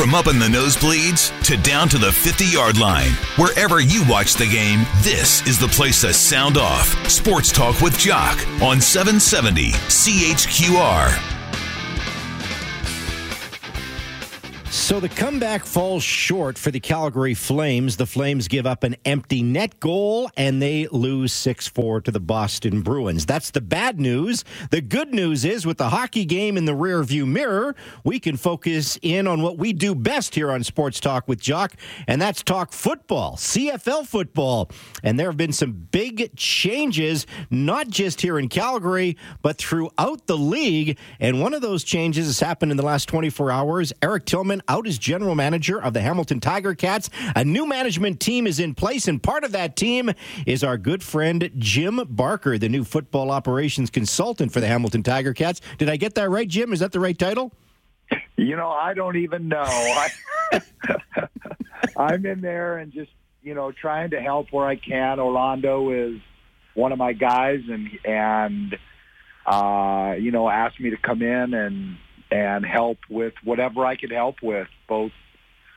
From up in the nosebleeds to down to the 50 yard line, wherever you watch the game, this is the place to sound off. Sports Talk with Jock on 770 CHQR. So the comeback falls short for the Calgary Flames. The Flames give up an empty net goal and they lose 6 4 to the Boston Bruins. That's the bad news. The good news is with the hockey game in the rearview mirror, we can focus in on what we do best here on Sports Talk with Jock, and that's talk football, CFL football. And there have been some big changes, not just here in Calgary, but throughout the league. And one of those changes has happened in the last 24 hours. Eric Tillman out as general manager of the Hamilton Tiger Cats. A new management team is in place, and part of that team is our good friend Jim Barker, the new football operations consultant for the Hamilton Tiger Cats. Did I get that right, Jim? Is that the right title? You know, I don't even know. I, I'm in there and just you know trying to help where I can. Orlando is one of my guys, and and uh, you know asked me to come in and and help with whatever I could help with, both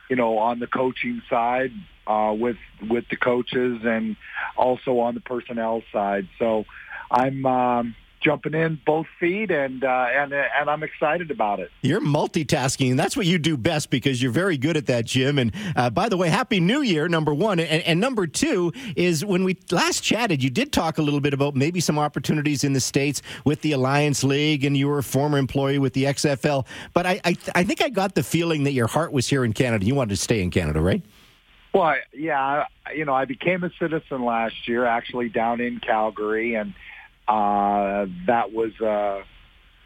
you know on the coaching side uh, with with the coaches and also on the personnel side. So I'm um, jumping in both feet, and uh, and and I'm excited about it. You're multitasking. That's what you do best because you're very good at that, Jim. And uh, by the way, Happy New Year, number one, and, and, number two is when we last chatted, you did talk a little bit about maybe some opportunities in the states with the Alliance League, and you were a former employee with the XFL. But I I, I think I got the feeling that your heart was here in Canada. You wanted to stay in Canada, right? Well, yeah, you know, I became a citizen last year, actually down in Calgary, and uh, that was, uh,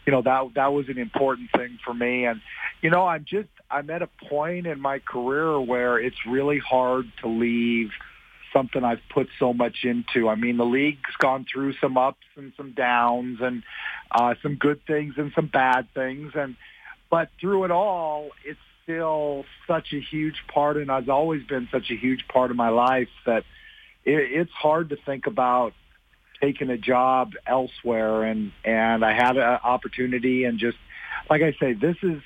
you know, that that was an important thing for me. And you know, I'm just I'm at a point in my career where it's really hard to leave something I've put so much into. I mean, the league's gone through some ups and some downs, and uh, some good things and some bad things, and but through it all, it's still such a huge part, and has always been such a huge part of my life that it, it's hard to think about taken a job elsewhere and and I had an opportunity and just like I say this is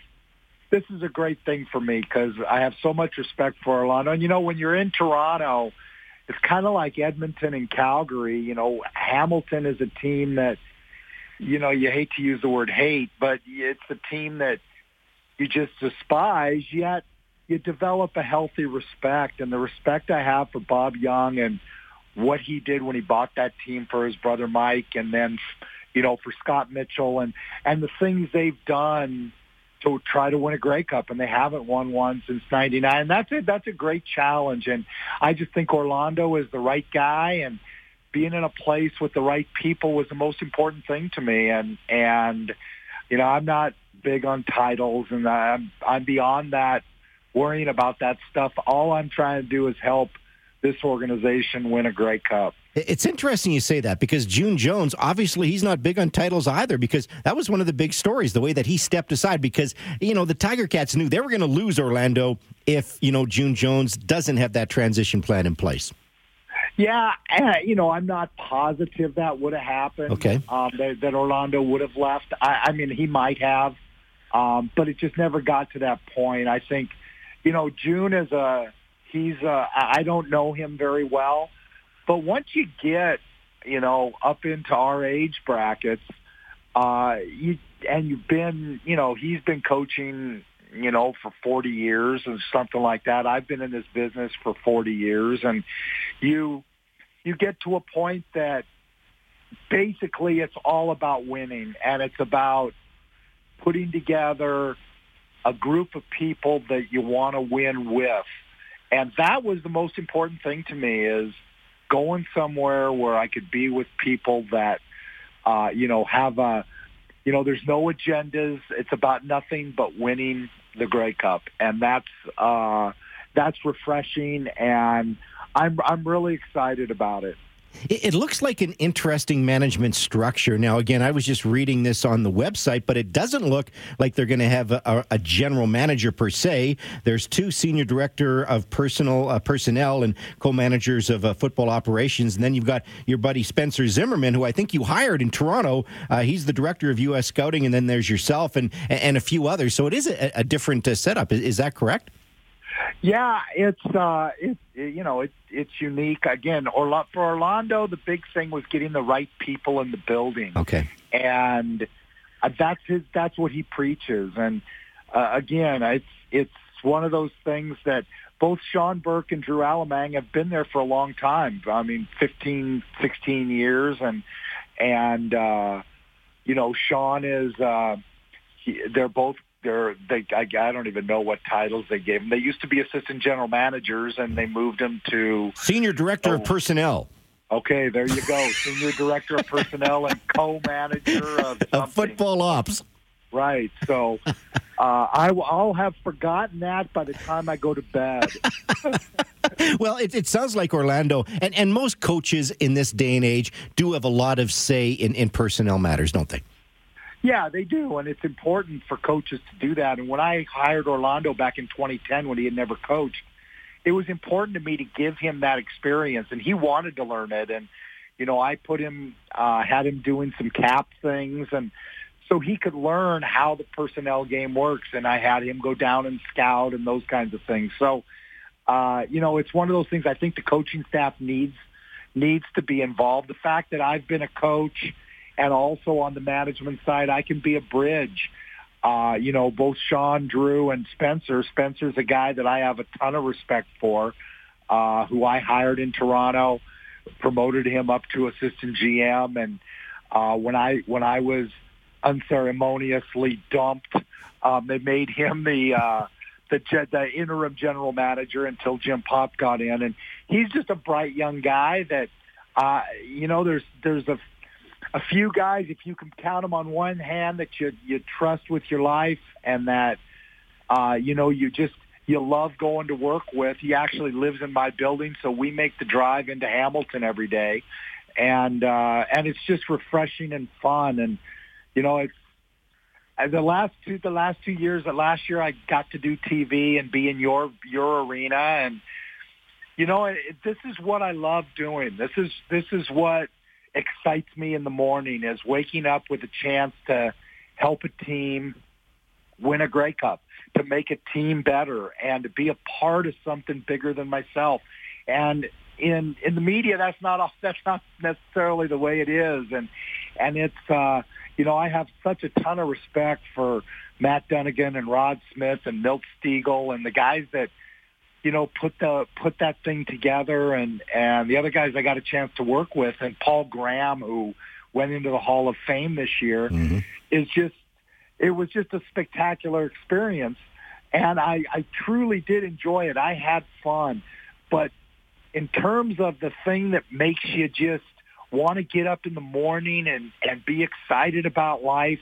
this is a great thing for me because I have so much respect for Orlando. And you know when you're in Toronto it's kind of like Edmonton and Calgary you know Hamilton is a team that you know you hate to use the word hate but it's a team that you just despise yet you develop a healthy respect. And the respect I have for Bob Young and what he did when he bought that team for his brother Mike, and then you know for Scott Mitchell and and the things they've done to try to win a Grey Cup, and they haven't won one since '99. That's it. That's a great challenge, and I just think Orlando is the right guy, and being in a place with the right people was the most important thing to me. And and you know, I'm not big on titles, and I'm I'm beyond that, worrying about that stuff. All I'm trying to do is help this organization win a Grey Cup. It's interesting you say that because June Jones, obviously, he's not big on titles either because that was one of the big stories, the way that he stepped aside because, you know, the Tiger Cats knew they were going to lose Orlando if, you know, June Jones doesn't have that transition plan in place. Yeah, uh, you know, I'm not positive that would have happened. Okay. Um, that, that Orlando would have left. I, I mean, he might have, um, but it just never got to that point. I think, you know, June is a He's uh, I don't know him very well, but once you get you know up into our age brackets, uh, you and you've been you know he's been coaching you know for 40 years and something like that. I've been in this business for 40 years, and you you get to a point that basically it's all about winning. And it's about putting together a group of people that you want to win with and that was the most important thing to me is going somewhere where I could be with people that, uh, you know, have a, you know, there's no agendas. It's about nothing but winning the Grey Cup, and that's uh, that's refreshing, and I'm I'm really excited about it. It, looks like an interesting management structure. Now, again, I was just reading this on the website, but it doesn't look like they're going to have a, a, general manager per se. There's two senior director of personal uh, personnel and co-managers of uh, football operations, and then you've got your buddy Spencer Zimmerman, who I think you hired in Toronto. Uh, he's the director of U.S. Scouting, and then there's yourself and and a few others. So it is a, a different uh, setup. Is, is that correct? Yeah, it's uh, it's you know it's it's unique. Again, Orla- for Orlando, the big thing was getting the right people in the building. Okay, and uh, that's his. That's what he preaches. And uh, again, it's it's one of those things that both Shawn Burke and Drew Allemang have been there for a long time. I mean, 15, 16 years, and and uh, you know, Sean is. Uh, he, they're both they're they I, I don't even know what titles they gave them. They used to be assistant general managers, and they moved them to senior director oh, of personnel. Okay, there you go, senior director of personnel and co-manager of, of football ops. Right. So uh, I, will have forgotten that by the time I go to bed. well, it, it, sounds like Orlando, and, and most coaches in this day and age do have a lot of say in, in personnel matters, don't they? Yeah, they do, and it's important for coaches to do that. And when I hired Orlando back in 2010, when he had never coached, it was important to me to give him that experience, and he wanted to learn it. And you know, I put him, uh, had him doing some cap things, and so he could learn how the personnel game works. And I had him go down and scout and those kinds of things. So, uh, you know, it's one of those things. I think the coaching staff needs needs to be involved. The fact that I've been a coach and also on the management side, I can be a bridge. Uh, you know, both Shawn, Drew, and Spencer. Spencer's a guy that I have a ton of respect for, uh, who I hired in Toronto, promoted him up to assistant GM, and uh, when I when I was unceremoniously dumped, um, they made him the uh, the the interim general manager until Jim Popp got in, and he's just a bright young guy that. Uh, you know, there's there's a a few guys, if you can count them on one hand, that you you trust with your life, and that uh, you know you just you love going to work with. He actually lives in my building, so we make the drive into Hamilton every day, and uh, and it's just refreshing and fun. And you know, it's uh, the last two the last two years. The last year, I got to do TV and be in your your arena, and you know, it, this is what I love doing. This is this is what excites me in the morning is waking up with a chance to help a team win a Grey Cup, to make a team better, and to be a part of something bigger than myself. And in in the media, that's not that's not necessarily the way it is. And and it's uh, you know I have such a ton of respect for Matt Dunnigan and Rod Smith and Milt Stegall and the guys that you know, put the put that thing together, and and the other guys I got a chance to work with, and Paul Graham, who went into the Hall of Fame this year, mm-hmm. is just it was just a spectacular experience, and I I truly did enjoy it. I had fun, but in terms of the thing that makes you just want to get up in the morning and and be excited about life,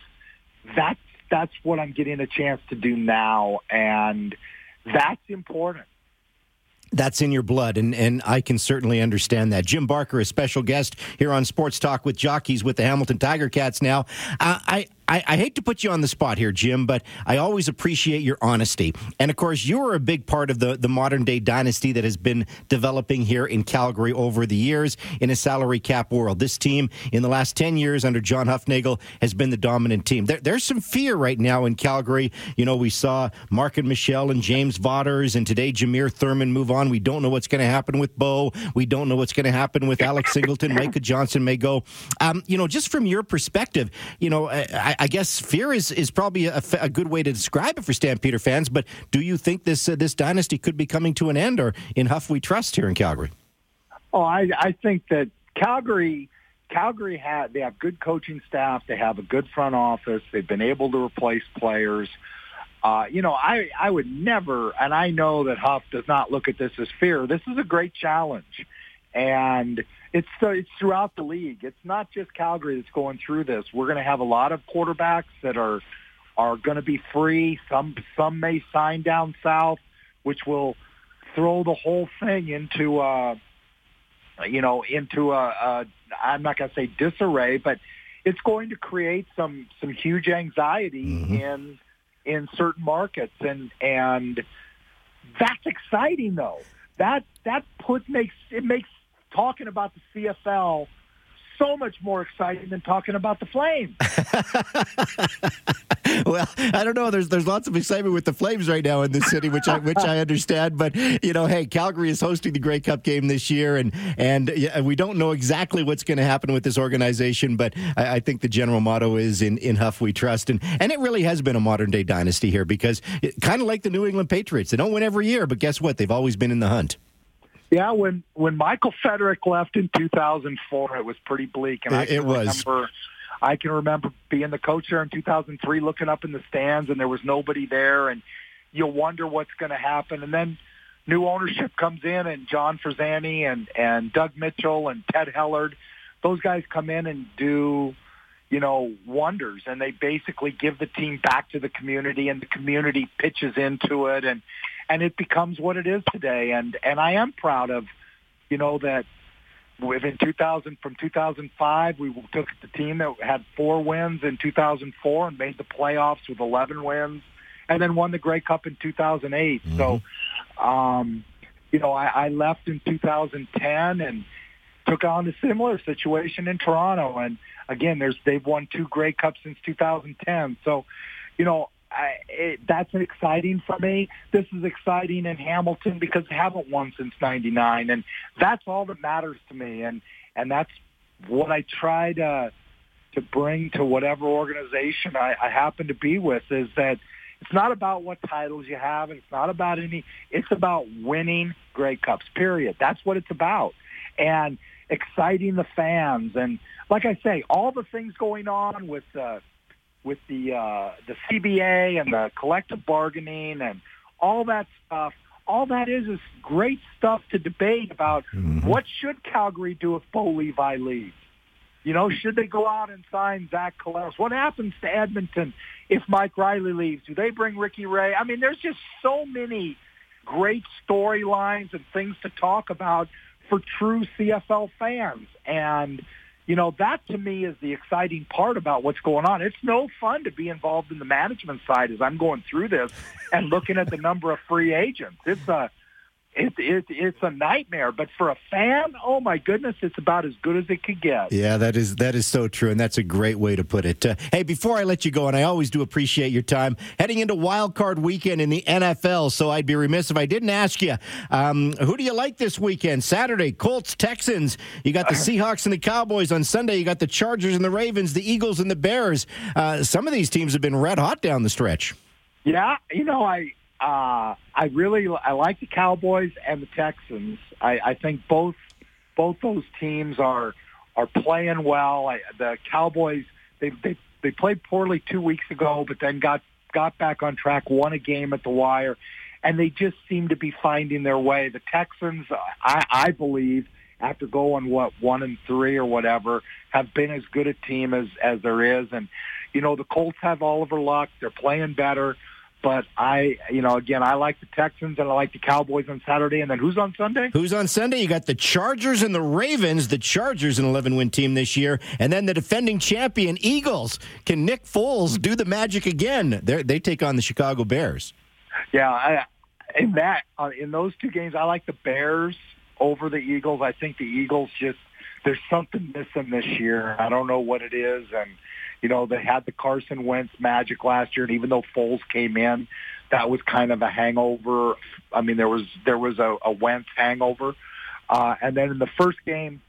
that's that's what I'm getting a chance to do now, and that's important that's in your blood, and, and I can certainly understand that. Jim Barker, a special guest here on Sports Talk with Jockeys with the Hamilton Tiger Cats now. Uh, I, I, I, hate to put you on the spot here, Jim, but I always appreciate your honesty. And of course, you are a big part of the, the modern day dynasty that has been developing here in Calgary over the years in a salary cap world. This team, in the last 10 years under John Hufnagel, has been the dominant team. There, there's some fear right now in Calgary. You know, we saw Marken Michel and James Vaughters, and today Jameer Thurman move on. We don't know what's going to happen with Bo. We don't know what's going to happen with Alex Singleton. Micah Johnson may go. Um, you know, just from your perspective, you know, I, I guess fear is, is probably a, a, good way to describe it for Stampeder fans. But do you think this uh, this dynasty could be coming to an end, or in Huff we trust here in Calgary? Oh, I, I think that Calgary Calgary had they have good coaching staff, they have a good front office, they've been able to replace players. Uh, you know, I I would never, and I know that Huff does not look at this as fear. This is a great challenge, and it's it's throughout the league. It's not just Calgary that's going through this. We're going to have a lot of quarterbacks that are are going to be free. Some some may sign down south, which will throw the whole thing into uh, you know, into a, a I'm not going to say disarray, but it's going to create some some huge anxiety mm-hmm. in in certain markets, and and that's exciting though. That that put makes it makes talking about the CFL so much more exciting than talking about the Flames. well, I don't know. There's there's lots of excitement with the Flames right now in this city, which I which I understand. But you know, hey, Calgary is hosting the Grey Cup game this year, and and we don't know exactly what's going to happen with this organization. But I, I, think the general motto is in in Huff we trust, and and it really has been a modern day dynasty here because kind of like the New England Patriots, they don't win every year, but guess what? They've always been in the hunt. Yeah, when when Michael Feterik left in 2004, it was pretty bleak, and it, I can it was. remember. I can remember being the coach there in 2003, looking up in the stands, and there was nobody there, and you wonder what's going to happen. And then new ownership comes in, and John Forzani and and Doug Mitchell and Ted Hellard, those guys come in and do, you know, wonders, and they basically give the team back to the community, and the community pitches into it, and and it becomes what it is today. And and I am proud of, you know, that within 2000 from 2005 we took the team that had four wins in 2004 and made the playoffs with 11 wins, and then won the Grey Cup in 2008. Mm-hmm. So, um, you know, I, I left in 2010 and took on a similar situation in Toronto. And again, there's they've won two Grey Cups since 2010. So, you know, I, it, that's exciting for me. This is exciting in Hamilton because they haven't won since '99, and that's all that matters to me. And and that's what I try to to bring to whatever organization I, I happen to be with is that it's not about what titles you have, and it's not about any. It's about winning Grey Cups. Period. That's what it's about, and exciting the fans. And like I say, all the things going on with. Uh, with the uh, the CBA and the collective bargaining and all that stuff. All that is is great stuff to debate about. Mm-hmm. What should Calgary do if Bo Levi leaves? You know, should they go out and sign Zach Collaros? What happens to Edmonton if Mike Reilly leaves? Do they bring Ricky Ray? I mean, there's just so many great storylines and things to talk about for true CFL fans. And you know, that to me is the exciting part about what's going on. It's no fun to be involved in the management side as I'm going through this and looking at the number of free agents. It's a it, it, it's a nightmare. But for a fan, oh my goodness, it's about as good as it could get. Yeah, that is that is so true, and that's a great way to put it. Uh, hey, before I let you go, and I always do appreciate your time heading into Wild Card Weekend in the NFL. So I'd be remiss if I didn't ask you, um, who do you like this weekend? Saturday, Colts, Texans. You got the Seahawks and the Cowboys on Sunday. You got the Chargers and the Ravens, the Eagles and the Bears. Uh, some of these teams have been red hot down the stretch. Yeah, you know, I uh, I really I like the Cowboys and the Texans. I, I think both both those teams are are playing well. I, the Cowboys they they they played poorly two weeks ago, but then got got back on track, won a game at the wire, and they just seem to be finding their way. The Texans, I, I believe, after going what one and three or whatever, have been as good a team as as there is, and you know the Colts have Oliver Luck. They're playing better. But I, you know, again, I like the Texans and I like the Cowboys on Saturday. And then who's on Sunday? Who's on Sunday? You got the Chargers and the Ravens. The Chargers, an 11 win team this year. And then the defending champion, Eagles. Can Nick Foles do the magic again? They're, they take on the Chicago Bears. Yeah, I, in that, uh, in those two games, I like the Bears over the Eagles. I think the Eagles just, there's something missing this year. I don't know what it is. And, you know, they had the Carson Wentz magic last year, and even though Foles came in, that was kind of a hangover. I mean, there was there was a, a Wentz hangover, uh, and then in the first game,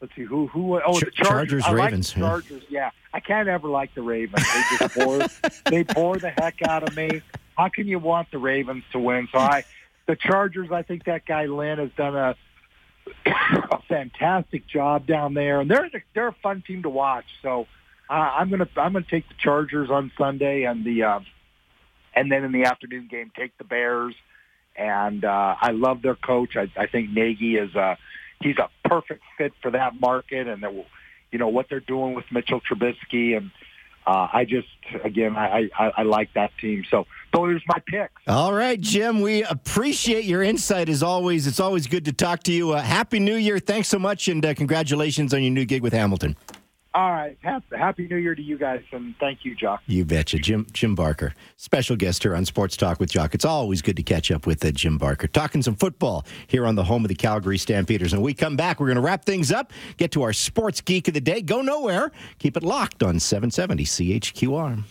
let's see who who oh the Chargers, Chargers Ravens like Chargers yeah. I can't ever like the Ravens. They just bore they bore the heck out of me. How can you want the Ravens to win? So I the Chargers I think that guy Lynn has done a a fantastic job down there and they're they're a fun team to watch. So uh, I'm gonna I'm gonna take the Chargers on Sunday and the uh, and then in the afternoon game take the Bears. And uh, I love their coach. I, I think Nagy is a he's a perfect fit for that market, and that you know what they're doing with Mitchell Trubisky, and uh, I just again I, I I like that team. So those are my picks. All right, Jim. We appreciate your insight as always. It's always good to talk to you. Uh, Happy New Year. Thanks so much, and uh, congratulations on your new gig with Hamilton. All right. Happy New Year to you guys, and thank you, Jock. You betcha. Jim Jim Barker, special guest here on Sports Talk with Jock. It's always good to catch up with uh, Jim Barker. Talking some football here on the home of the Calgary Stampeders. And we come back, we're going to wrap things up, get to our sports geek of the day. Go nowhere. Keep it locked on 770 CHQR.